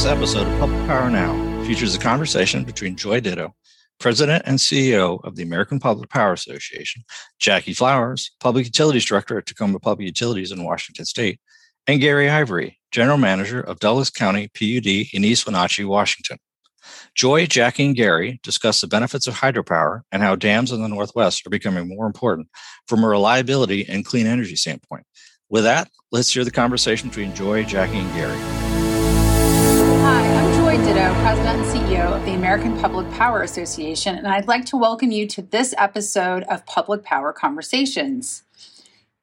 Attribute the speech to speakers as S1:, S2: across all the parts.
S1: This episode of Public Power Now features a conversation between Joy Ditto, President and CEO of the American Public Power Association, Jackie Flowers, Public Utilities Director at Tacoma Public Utilities in Washington State, and Gary Ivory, General Manager of Douglas County PUD in East Wenatchee, Washington. Joy, Jackie, and Gary discuss the benefits of hydropower and how dams in the Northwest are becoming more important from a reliability and clean energy standpoint. With that, let's hear the conversation between Joy, Jackie, and Gary.
S2: Ditto, President and CEO of the American Public Power Association, and I'd like to welcome you to this episode of Public Power Conversations.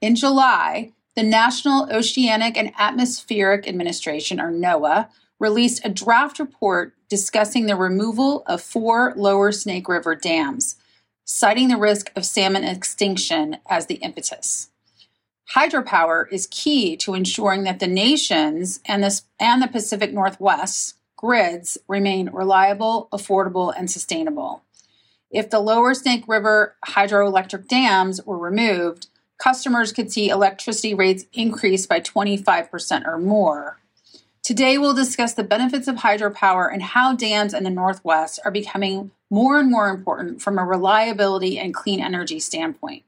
S2: In July, the National Oceanic and Atmospheric Administration, or NOAA, released a draft report discussing the removal of four lower Snake River dams, citing the risk of salmon extinction as the impetus. Hydropower is key to ensuring that the nation's and the, and the Pacific Northwest grids remain reliable, affordable, and sustainable. If the lower Snake River hydroelectric dams were removed, customers could see electricity rates increase by 25% or more. Today, we'll discuss the benefits of hydropower and how dams in the Northwest are becoming more and more important from a reliability and clean energy standpoint.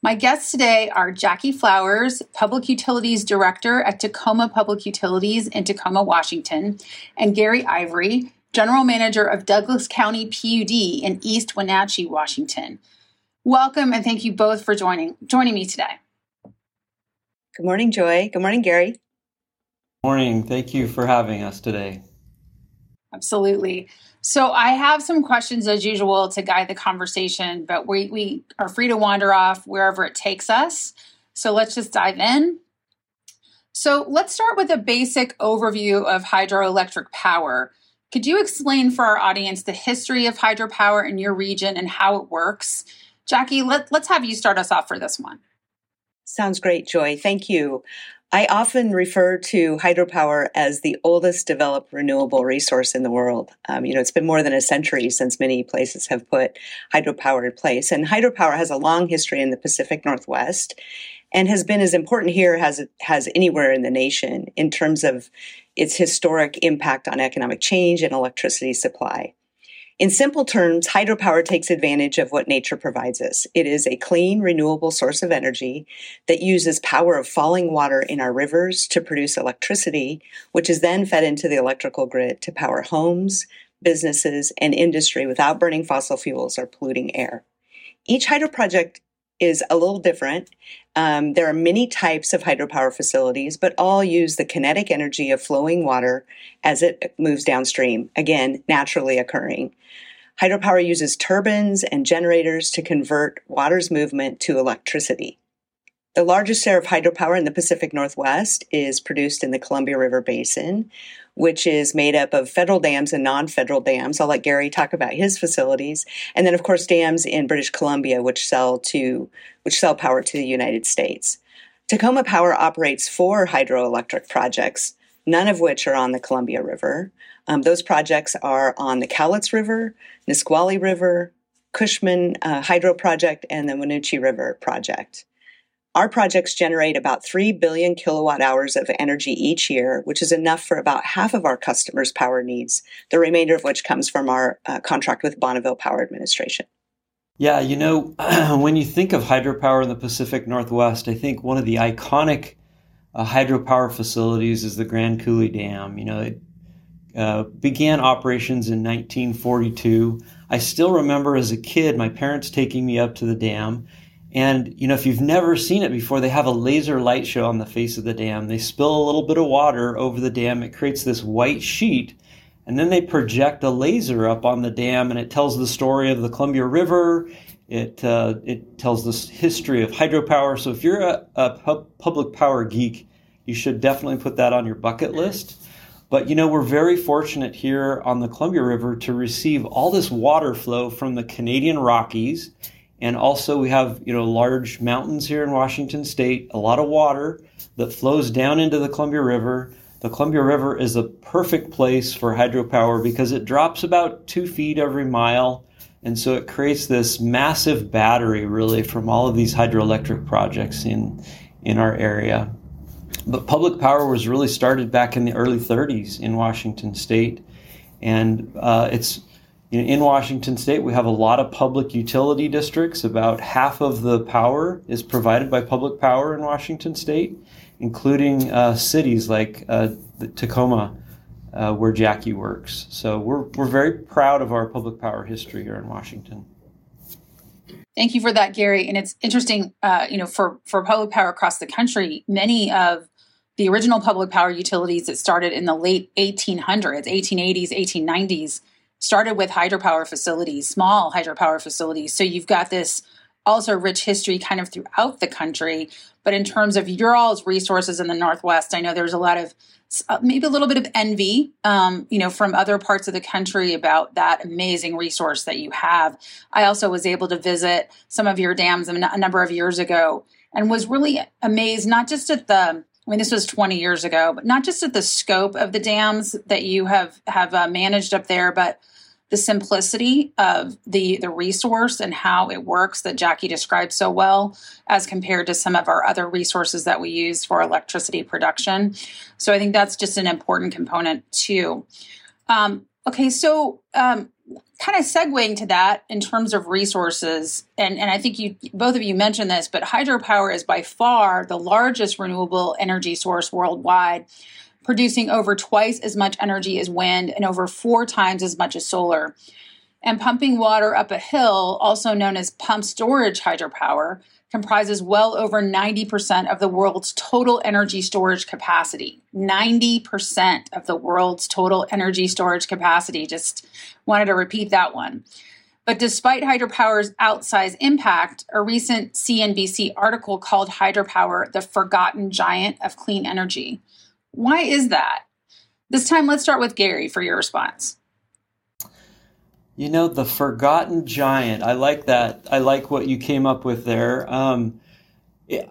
S2: My guests today are Jackie Flowers, Public Utilities Director at Tacoma Public Utilities in Tacoma, Washington, and Gary Ivory, General Manager of Douglas County PUD in East Wenatchee, Washington. Welcome and thank you both for joining joining me today.
S3: Good morning, Joy. Good morning, Gary.
S4: Morning. Thank you for having us today.
S2: Absolutely. So I have some questions as usual to guide the conversation, but we, we are free to wander off wherever it takes us. So let's just dive in. So let's start with a basic overview of hydroelectric power. Could you explain for our audience the history of hydropower in your region and how it works? Jackie, let, let's have you start us off for this one.
S3: Sounds great, Joy. Thank you. I often refer to hydropower as the oldest developed renewable resource in the world. Um, you know, it's been more than a century since many places have put hydropower in place. And hydropower has a long history in the Pacific Northwest and has been as important here as it has anywhere in the nation in terms of its historic impact on economic change and electricity supply. In simple terms, hydropower takes advantage of what nature provides us. It is a clean, renewable source of energy that uses power of falling water in our rivers to produce electricity, which is then fed into the electrical grid to power homes, businesses, and industry without burning fossil fuels or polluting air. Each hydro project is a little different. Um, there are many types of hydropower facilities, but all use the kinetic energy of flowing water as it moves downstream, again, naturally occurring. Hydropower uses turbines and generators to convert water's movement to electricity. The largest share of hydropower in the Pacific Northwest is produced in the Columbia River Basin, which is made up of federal dams and non federal dams. I'll let Gary talk about his facilities. And then, of course, dams in British Columbia, which sell, to, which sell power to the United States. Tacoma Power operates four hydroelectric projects, none of which are on the Columbia River. Um, those projects are on the Cowlitz River, Nisqually River, Cushman uh, Hydro Project, and the Wynoochee River Project. Our projects generate about 3 billion kilowatt hours of energy each year, which is enough for about half of our customers' power needs, the remainder of which comes from our uh, contract with Bonneville Power Administration.
S4: Yeah, you know, when you think of hydropower in the Pacific Northwest, I think one of the iconic uh, hydropower facilities is the Grand Coulee Dam. You know, it uh, began operations in 1942. I still remember as a kid my parents taking me up to the dam. And, you know, if you've never seen it before, they have a laser light show on the face of the dam. They spill a little bit of water over the dam. It creates this white sheet. And then they project a laser up on the dam and it tells the story of the Columbia River. It, uh, it tells the history of hydropower. So if you're a, a public power geek, you should definitely put that on your bucket list. But you know, we're very fortunate here on the Columbia River to receive all this water flow from the Canadian Rockies. And also, we have you know large mountains here in Washington State, a lot of water that flows down into the Columbia River. The Columbia River is a perfect place for hydropower because it drops about two feet every mile. And so it creates this massive battery, really, from all of these hydroelectric projects in, in our area. but public power was really started back in the early 30s in Washington State, and uh, it's in Washington State we have a lot of public utility districts. About half of the power is provided by public power in Washington State, including uh, cities like uh, Tacoma, uh, where Jackie works. So we're we're very proud of our public power history here in Washington.
S2: Thank you for that, Gary. And it's interesting, uh, you know, for for public power across the country, many of the original public power utilities that started in the late 1800s, 1880s, 1890s, started with hydropower facilities, small hydropower facilities. So you've got this also rich history kind of throughout the country. But in terms of your all's resources in the Northwest, I know there's a lot of uh, maybe a little bit of envy, um, you know, from other parts of the country about that amazing resource that you have. I also was able to visit some of your dams a number of years ago and was really amazed, not just at the I mean, this was 20 years ago, but not just at the scope of the dams that you have have uh, managed up there, but the simplicity of the the resource and how it works that Jackie described so well, as compared to some of our other resources that we use for electricity production. So I think that's just an important component too. Um, okay, so um, kind of segueing to that in terms of resources, and, and I think you both of you mentioned this, but hydropower is by far the largest renewable energy source worldwide, producing over twice as much energy as wind and over four times as much as solar. And pumping water up a hill, also known as pump storage hydropower, comprises well over 90% of the world's total energy storage capacity. 90% of the world's total energy storage capacity. Just wanted to repeat that one. But despite hydropower's outsized impact, a recent CNBC article called hydropower the forgotten giant of clean energy. Why is that? This time, let's start with Gary for your response.
S4: You know, the forgotten giant. I like that. I like what you came up with there. Um,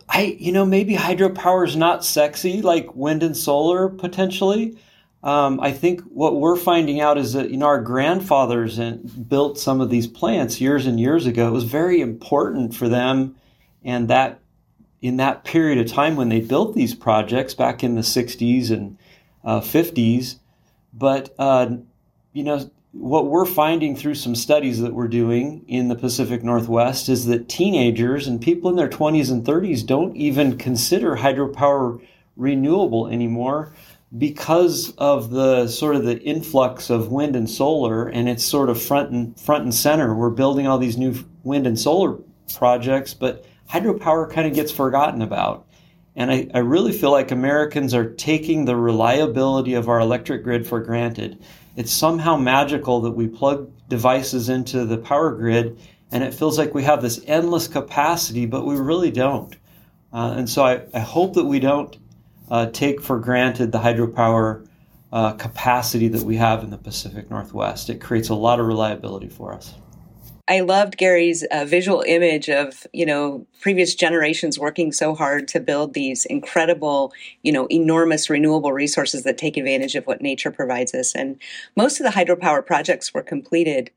S4: I, you know, maybe hydropower is not sexy like wind and solar potentially. Um, I think what we're finding out is that you know our grandfathers built some of these plants years and years ago. It was very important for them, and that in that period of time when they built these projects back in the 60s and uh, 50s. But uh, you know, what we're finding through some studies that we're doing in the Pacific Northwest is that teenagers and people in their 20s and 30s don't even consider hydropower renewable anymore because of the sort of the influx of wind and solar and it's sort of front and front and center. We're building all these new wind and solar projects but hydropower kind of gets forgotten about. And I, I really feel like americans are taking the reliability of our electric grid for granted it's somehow magical that we plug devices into the power grid and it feels like we have this endless capacity, but we really don't. Uh, and so I, I, hope that we don't uh, take for granted the hydropower uh, capacity that we have in the Pacific Northwest. It creates a lot of reliability for us.
S3: I loved Gary's uh, visual image of, you know, previous generations working so hard to build these incredible, you know, enormous renewable resources that take advantage of what nature provides us. And most of the hydropower projects were completed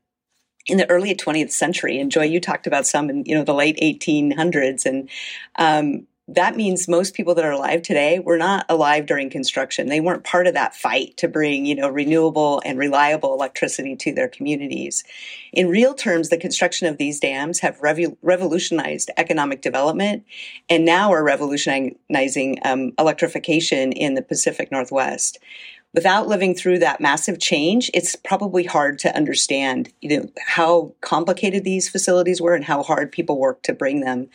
S3: in the early 20th century. And Joy, you talked about some in, you know, the late 1800s. And, um, that means most people that are alive today were not alive during construction. They weren't part of that fight to bring, you know, renewable and reliable electricity to their communities. In real terms, the construction of these dams have revolutionized economic development and now are revolutionizing um, electrification in the Pacific Northwest without living through that massive change, it's probably hard to understand, you know, how complicated these facilities were and how hard people worked to bring them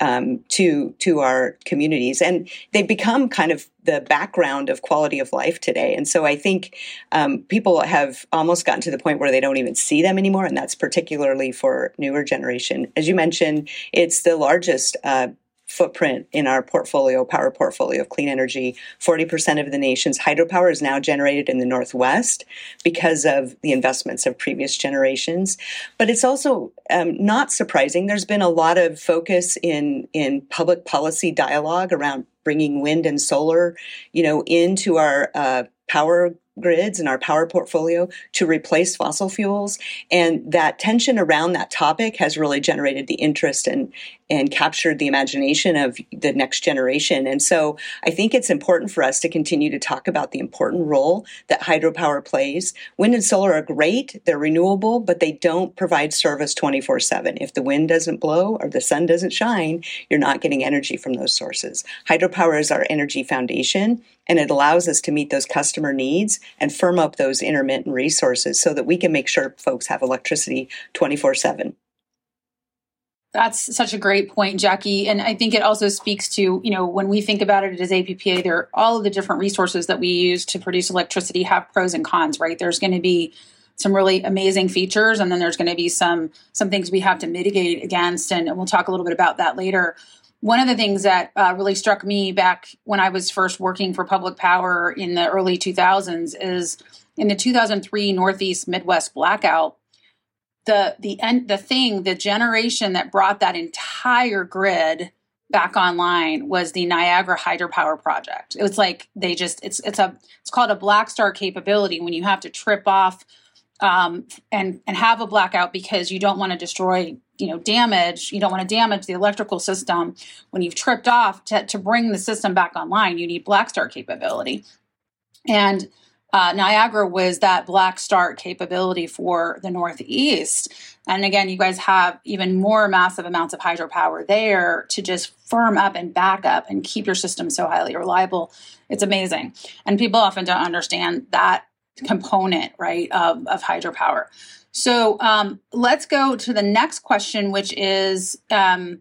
S3: um, to to our communities, and they've become kind of the background of quality of life today. And so I think um, people have almost gotten to the point where they don't even see them anymore, and that's particularly for newer generation. As you mentioned, it's the largest uh, footprint in our portfolio, power portfolio of clean energy. 40% of the nation's hydropower is now generated in the Northwest because of the investments of previous generations. But it's also um, not surprising. There's been a lot of focus in, in public policy dialogue around bringing wind and solar, you know, into our uh, power grids and our power portfolio to replace fossil fuels. And that tension around that topic has really generated the interest and, and captured the imagination of the next generation. And so I think it's important for us to continue to talk about the important role that hydropower plays. Wind and solar are great, they're renewable, but they don't provide service 24 7. If the wind doesn't blow or the sun doesn't shine, you're not getting energy from those sources. Hydropower is our energy foundation and it allows us to meet those customer needs and firm up those intermittent resources so that we can make sure folks have electricity 24 7.
S2: That's such a great point, Jackie. And I think it also speaks to, you know, when we think about it as APPA, there are all of the different resources that we use to produce electricity have pros and cons, right? There's going to be some really amazing features and then there's going to be some some things we have to mitigate against and we'll talk a little bit about that later one of the things that uh, really struck me back when i was first working for public power in the early 2000s is in the 2003 northeast midwest blackout the the end the thing the generation that brought that entire grid back online was the Niagara hydropower project. It was like they just it's it's a it's called a black start capability when you have to trip off um, and and have a blackout because you don't want to destroy you know damage you don't want to damage the electrical system when you've tripped off to, to bring the system back online you need black start capability and uh, Niagara was that black start capability for the Northeast. And again, you guys have even more massive amounts of hydropower there to just firm up and back up and keep your system so highly reliable. It's amazing. And people often don't understand that component, right, of, of hydropower. So um, let's go to the next question, which is um,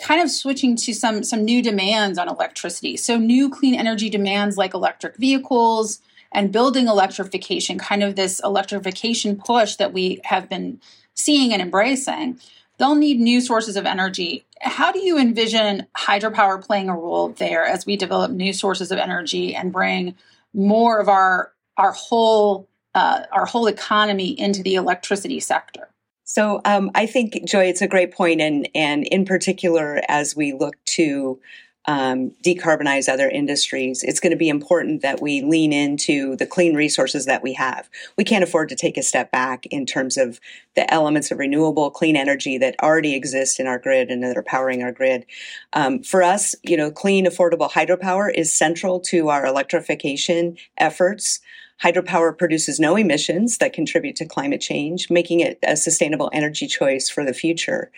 S2: kind of switching to some some new demands on electricity. So new clean energy demands like electric vehicles, and building electrification, kind of this electrification push that we have been seeing and embracing, they'll need new sources of energy. How do you envision hydropower playing a role there as we develop new sources of energy and bring more of our our whole uh, our whole economy into the electricity sector?
S3: So um, I think, Joy, it's a great point, and and in particular as we look to um, decarbonize other industries, it's going to be important that we lean into the clean resources that we have. We can't afford to take a step back in terms of the elements of renewable clean energy that already exist in our grid and that are powering our grid. Um, for us, you know, clean, affordable hydropower is central to our electrification efforts. Hydropower produces no emissions that contribute to climate change, making it a sustainable energy choice for the future.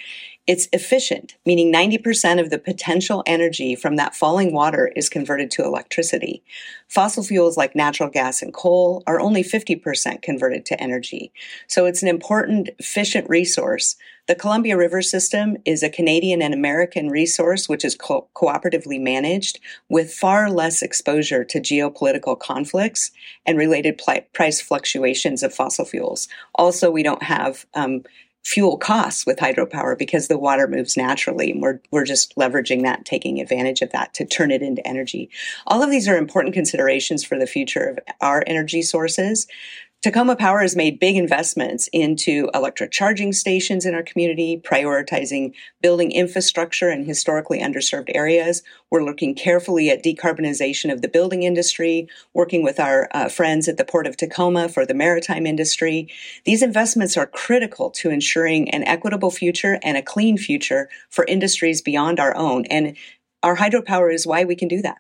S3: It's efficient, meaning 90% of the potential energy from that falling water is converted to electricity. Fossil fuels like natural gas and coal are only 50% converted to energy. So it's an important, efficient resource. The Columbia River system is a Canadian and American resource which is co- cooperatively managed with far less exposure to geopolitical conflicts and related pl- price fluctuations of fossil fuels. Also, we don't have um, fuel costs with hydropower because the water moves naturally. And we're, we're just leveraging that, taking advantage of that to turn it into energy. All of these are important considerations for the future of our energy sources. Tacoma Power has made big investments into electric charging stations in our community, prioritizing building infrastructure in historically underserved areas. We're looking carefully at decarbonization of the building industry, working with our uh, friends at the Port of Tacoma for the maritime industry. These investments are critical to ensuring an equitable future and a clean future for industries beyond our own. And our hydropower is why we can do that.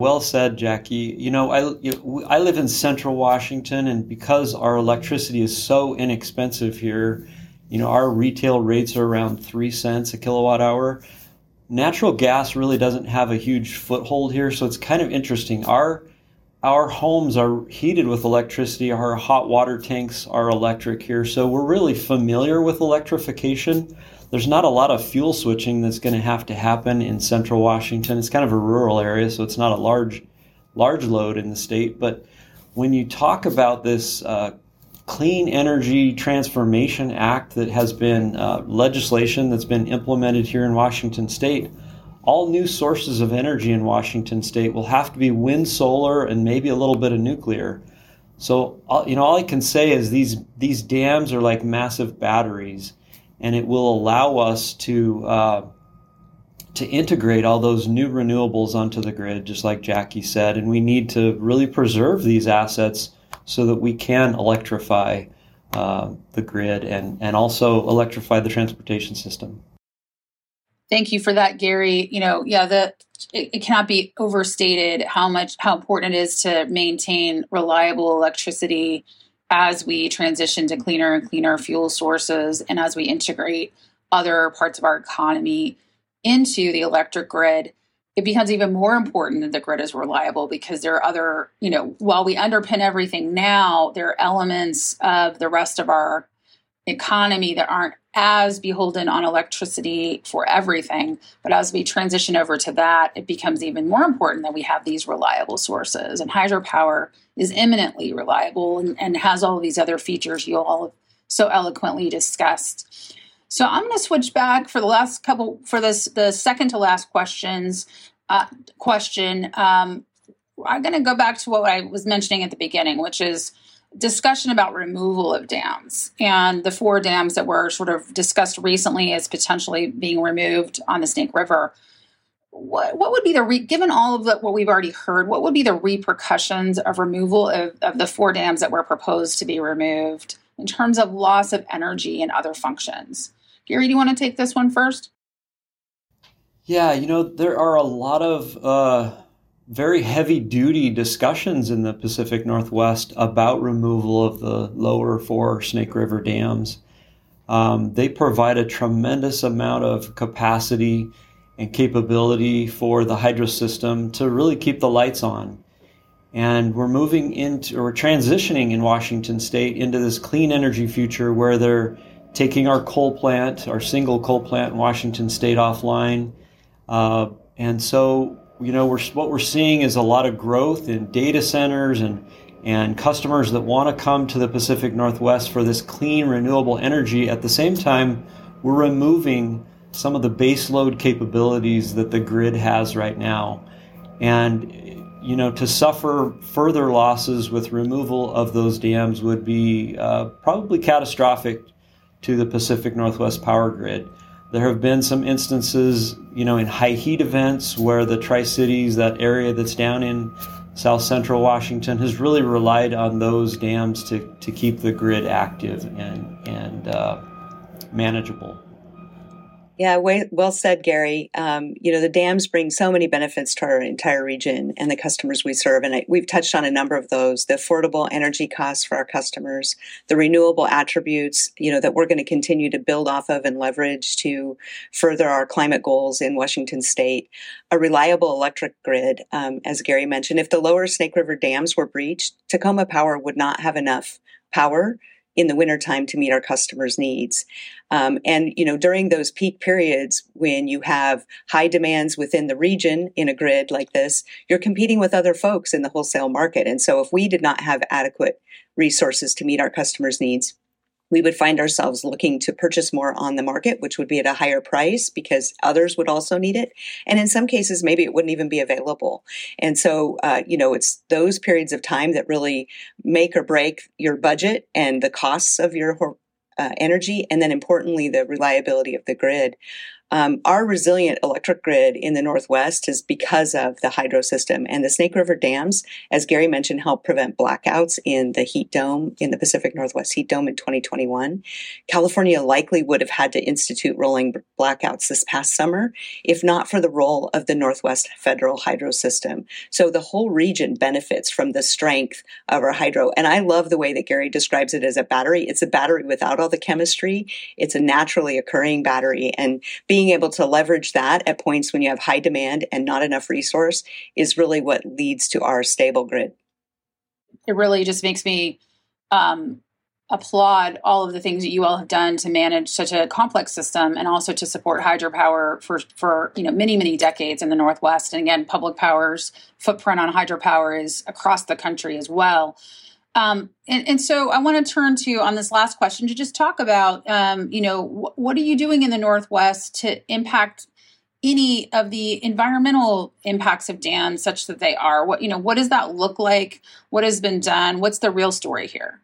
S4: Well said, Jackie. You know, I you I live in Central Washington, and because our electricity is so inexpensive here, you know, our retail rates are around three cents a kilowatt hour. Natural gas really doesn't have a huge foothold here, so it's kind of interesting. Our our homes are heated with electricity. Our hot water tanks are electric here, so we're really familiar with electrification there's not a lot of fuel switching that's going to have to happen in central Washington. It's kind of a rural area, so it's not a large large load in the state. But when you talk about this uh, Clean Energy Transformation Act that has been uh, legislation that's been implemented here in Washington state, all new sources of energy in Washington state will have to be wind, solar, and maybe a little bit of nuclear. So, you know, all I can say is these these dams are like massive batteries and it will allow us to uh, to integrate all those new renewables onto the grid, just like Jackie said. And we need to really preserve these assets so that we can electrify uh, the grid and, and also electrify the transportation system.
S2: Thank you for that, Gary. You know, yeah, the it, it, cannot be overstated how much how important it is to maintain reliable electricity as we transition to cleaner and cleaner fuel sources and as we integrate other parts of our economy into the electric grid it becomes even more important that the grid is reliable because there are other, you know, while we underpin everything now, there are elements of the rest of our economy that aren't as beholden on electricity for everything. But as we transition over to that, it becomes even more important that we have these reliable sources. And hydropower is eminently reliable and, and has all these other features you all so eloquently discussed. So I'm going to switch back for the last couple for this the second to last questions. Uh, question. Um, I'm going to go back to what I was mentioning at the beginning, which is discussion about removal of dams and the four dams that were sort of discussed recently as potentially being removed on the Snake River. What, what would be the re- given all of the, what we've already heard? What would be the repercussions of removal of, of the four dams that were proposed to be removed in terms of loss of energy and other functions? Gary, do you want to take this one first?
S4: Yeah, you know, there are a lot of uh, very heavy duty discussions in the Pacific Northwest about removal of the lower four Snake River dams. Um, they provide a tremendous amount of capacity and capability for the hydro system to really keep the lights on. And we're moving into, or transitioning in Washington state into this clean energy future where they're taking our coal plant, our single coal plant in Washington State offline. Uh, and so, you know, we're, what we're seeing is a lot of growth in data centers and, and customers that want to come to the Pacific Northwest for this clean, renewable energy. At the same time, we're removing some of the baseload capabilities that the grid has right now. And, you know, to suffer further losses with removal of those dams would be uh, probably catastrophic to the Pacific Northwest power grid. There have been some instances, you know, in high heat events where the Tri Cities, that area that's down in South Central Washington, has really relied on those dams to, to keep the grid active and and uh, manageable.
S3: Yeah, well said, Gary. Um, you know, the dams bring so many benefits to our entire region and the customers we serve. And I, we've touched on a number of those the affordable energy costs for our customers, the renewable attributes, you know, that we're going to continue to build off of and leverage to further our climate goals in Washington state, a reliable electric grid. Um, as Gary mentioned, if the lower Snake River dams were breached, Tacoma Power would not have enough power in the wintertime to meet our customers' needs. Um, and, you know, during those peak periods when you have high demands within the region in a grid like this, you're competing with other folks in the wholesale market. And so if we did not have adequate resources to meet our customers' needs, we would find ourselves looking to purchase more on the market, which would be at a higher price because others would also need it. And in some cases, maybe it wouldn't even be available. And so, uh, you know, it's those periods of time that really make or break your budget and the costs of your uh, energy, and then importantly, the reliability of the grid. Um, our resilient electric grid in the Northwest is because of the hydro system and the Snake River dams, as Gary mentioned, help prevent blackouts in the heat dome, in the Pacific Northwest heat dome in 2021. California likely would have had to institute rolling blackouts this past summer, if not for the role of the Northwest federal hydro system. So the whole region benefits from the strength of our hydro. And I love the way that Gary describes it as a battery. It's a battery without all the chemistry. It's a naturally occurring battery. And being being able to leverage that at points when you have high demand and not enough resource is really what leads to our stable grid.
S2: It really just makes me um, applaud all of the things that you all have done to manage such a complex system and also to support hydropower for for you know many many decades in the northwest and again public power's footprint on hydropower is across the country as well um, and, and, so I want to turn to on this last question to just talk about, um, you know, wh- what are you doing in the Northwest to impact any of the environmental impacts of dams such that they are? What, you know, what does that look like? What has been done? What's the real story here?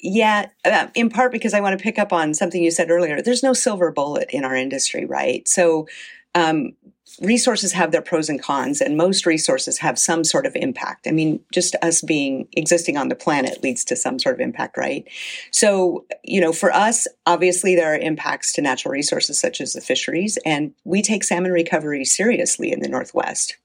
S3: Yeah, uh, in part because I want to pick up on something you said earlier. There's no silver bullet in our industry, right? So, um, resources have their pros and cons, and most resources have some sort of impact. I mean, just us being existing on the planet leads to some sort of impact, right? So, you know, for us, obviously there are impacts to natural resources such as the fisheries, and we take salmon recovery seriously in the Northwest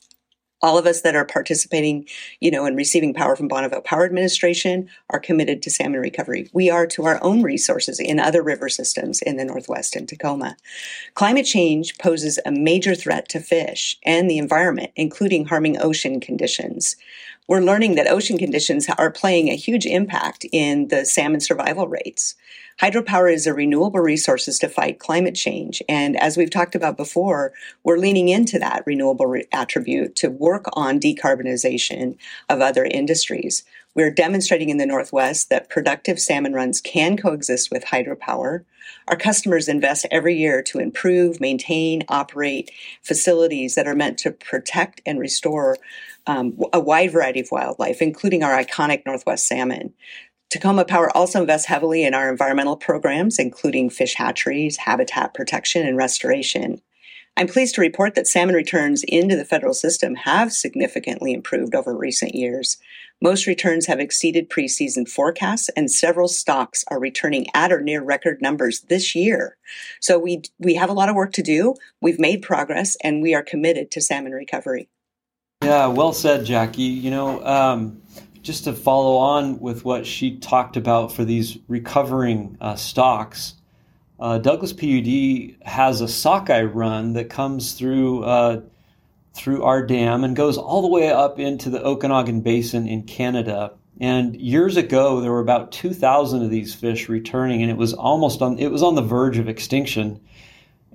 S3: all of us that are participating, you know, and receiving power from Bonneville Power Administration are committed to salmon recovery. We are to our own resources in other river systems in the Northwest and Tacoma. Climate change poses a major threat to fish and the environment, including harming ocean conditions we're learning that ocean conditions are playing a huge impact in the salmon survival rates. Hydropower is a renewable resource to fight climate change. And as we've talked about before, we're leaning into that renewable re- attribute to work on decarbonization of other industries. We're demonstrating in the Northwest that productive salmon runs can coexist with hydropower. Our customers invest every year to improve, maintain, operate facilities that are meant to protect and restore um, a wide variety of wildlife, including our iconic Northwest salmon. Tacoma Power also invests heavily in our environmental programs, including fish hatcheries, habitat protection, and restoration. I'm pleased to report that salmon returns into the federal system have significantly improved over recent years. Most returns have exceeded preseason forecasts, and several stocks are returning at or near record numbers this year. So we we have a lot of work to do. We've made progress, and we are committed to salmon recovery.
S4: Yeah, well said, Jackie. You know, um, just to follow on with what she talked about for these recovering uh, stocks, uh, Douglas PUD has a sockeye run that comes through uh, through our dam and goes all the way up into the Okanagan Basin in Canada. And years ago, there were about 2,000 of these fish returning, and it was almost on it was on the verge of extinction.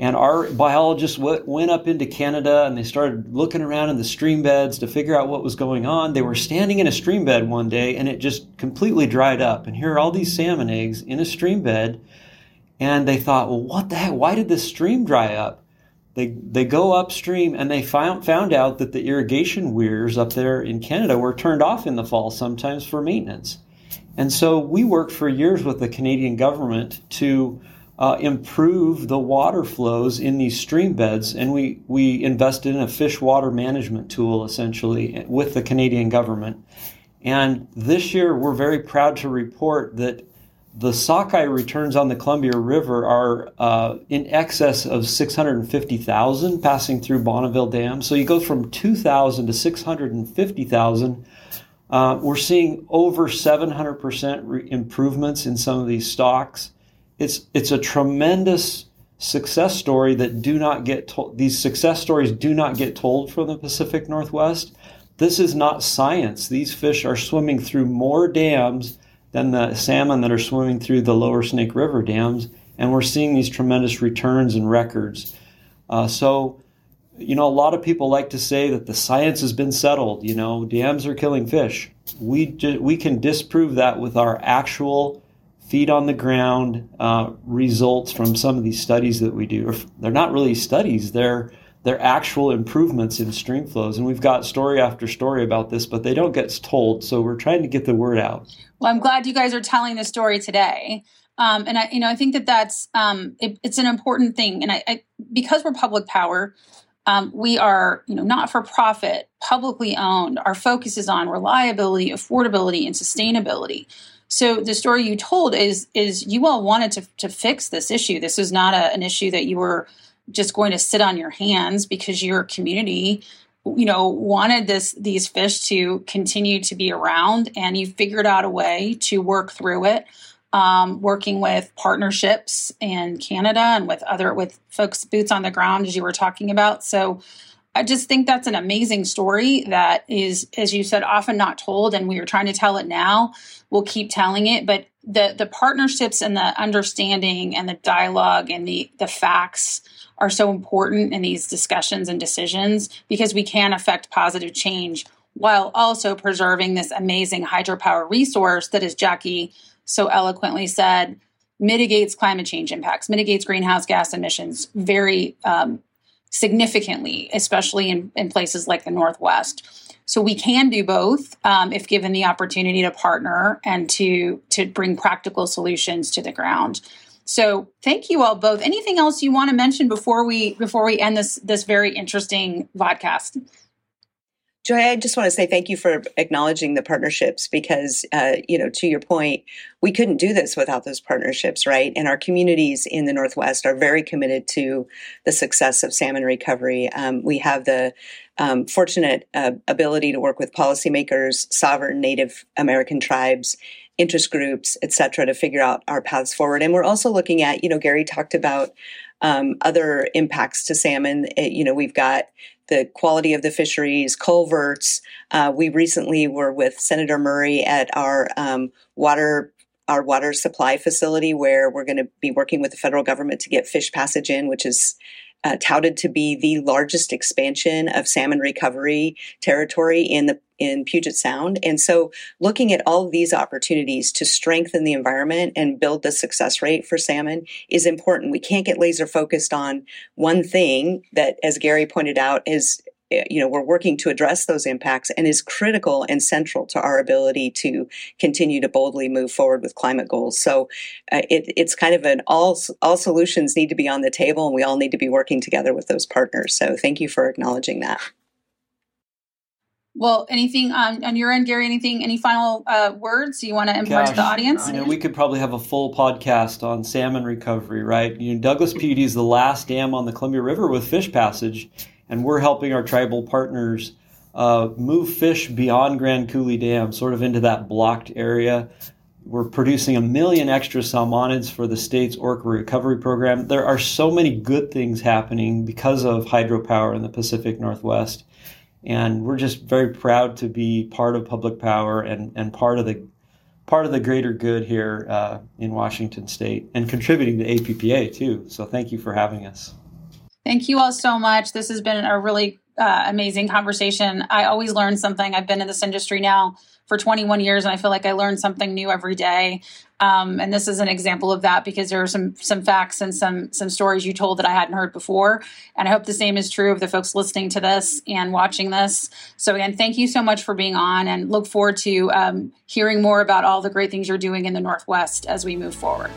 S4: And our biologists went up into Canada and they started looking around in the stream beds to figure out what was going on. They were standing in a stream bed one day and it just completely dried up. And here are all these salmon eggs in a stream bed. And they thought, well, what the heck? Why did this stream dry up? They, they go upstream and they found, found out that the irrigation weirs up there in Canada were turned off in the fall sometimes for maintenance. And so we worked for years with the Canadian government to uh, improve the water flows in these stream beds. And we, we invested in a fish water management tool essentially with the Canadian government. And this year, we're very proud to report that the sockeye returns on the Columbia River are uh, in excess of 650,000 passing through Bonneville Dam. So you go from 2,000 to 650,000. Uh, we're seeing over 700% re- improvements in some of these stocks it's it's a tremendous success story that do not get told. These success stories do not get told from the Pacific Northwest. This is not science. These fish are swimming through more dams than the salmon that are swimming through the lower Snake River dams, and we're seeing these tremendous returns and records. Uh, so, you know, a lot of people like to say that the science has been settled. You know, dams are killing fish. We we can disprove that with our actual feet on the ground uh, results from some of these studies that we do. They're not really studies; they're they're actual improvements in stream flows. And we've got story after story about this, but they don't get told. So we're trying to get the word out.
S2: Well, I'm glad you guys are telling the story today. Um, and I, you know, I think that that's um, it, it's an important thing. And I, I because we're public power, um, we are, you know, not for profit, publicly owned. Our focus is on reliability, affordability, and sustainability. So the story you told is is you all wanted to to fix this issue. This was not a, an issue that you were just going to sit on your hands because your community you know wanted this these fish to continue to be around and you figured out a way to work through it um, working with partnerships in canada and with other with folks boots on the ground as you were talking about so I just think that's an amazing story that is, as you said, often not told, and we are trying to tell it now. We'll keep telling it, but the the partnerships and the understanding and the dialogue and the the facts are so important in these discussions and decisions because we can affect positive change while also preserving this amazing hydropower resource that, as Jackie so eloquently said, mitigates climate change impacts, mitigates greenhouse gas emissions very um, significantly, especially in, in places like the Northwest. So we can do both um, if given the opportunity to partner and to to bring practical solutions to the ground. So thank you all both. Anything else you want to mention before we before we end this this very interesting podcast?
S3: Joy, I just want to say thank you for acknowledging the partnerships because, uh, you know, to your point, we couldn't do this without those partnerships, right? And our communities in the Northwest are very committed to the success of salmon recovery. Um, we have the um, fortunate uh, ability to work with policymakers, sovereign Native American tribes, interest groups, et cetera, to figure out our paths forward. And we're also looking at, you know, Gary talked about um, other impacts to salmon. It, you know, we've got the quality of the fisheries, culverts. Uh, we recently were with Senator Murray at our um, water our water supply facility where we're going to be working with the federal government to get fish passage in, which is uh, touted to be the largest expansion of salmon recovery territory in the in Puget Sound. And so looking at all of these opportunities to strengthen the environment and build the success rate for salmon is important. We can't get laser focused on one thing that, as Gary pointed out, is eh, you know we're working to address those impacts and is critical and central to our ability to continue to boldly move forward with climate goals so uh, it, it's kind of an all all solutions need to be on the table and we all need to be working together with those partners so thank you for acknowledging that
S2: well, anything on, on your end, Gary? Anything? Any final uh, words you want to impart Gosh, to the audience?
S4: You know, we could probably have a full podcast on salmon recovery, right? You know, Douglas PUD is the last dam on the Columbia River with fish passage, and we're helping our tribal partners uh, move fish beyond Grand Coulee Dam, sort of into that blocked area. We're producing a million extra salmonids for the state's orca recovery program. There are so many good things happening because of hydropower in the Pacific Northwest and we're just very proud to be part of public power and, and part of the part of the greater good here uh, in Washington State and contributing to APPA too. So thank you for having us.
S2: Thank you all so much. This has been a really uh, amazing conversation. I always learn something. I've been in this industry now for 21 years, and I feel like I learn something new every day. Um, and this is an example of that because there are some some facts and some some stories you told that I hadn't heard before. And I hope the same is true of the folks listening to this and watching this. So again, thank you so much for being on, and look forward to um, hearing more about all the great things you're doing in the Northwest as we move forward.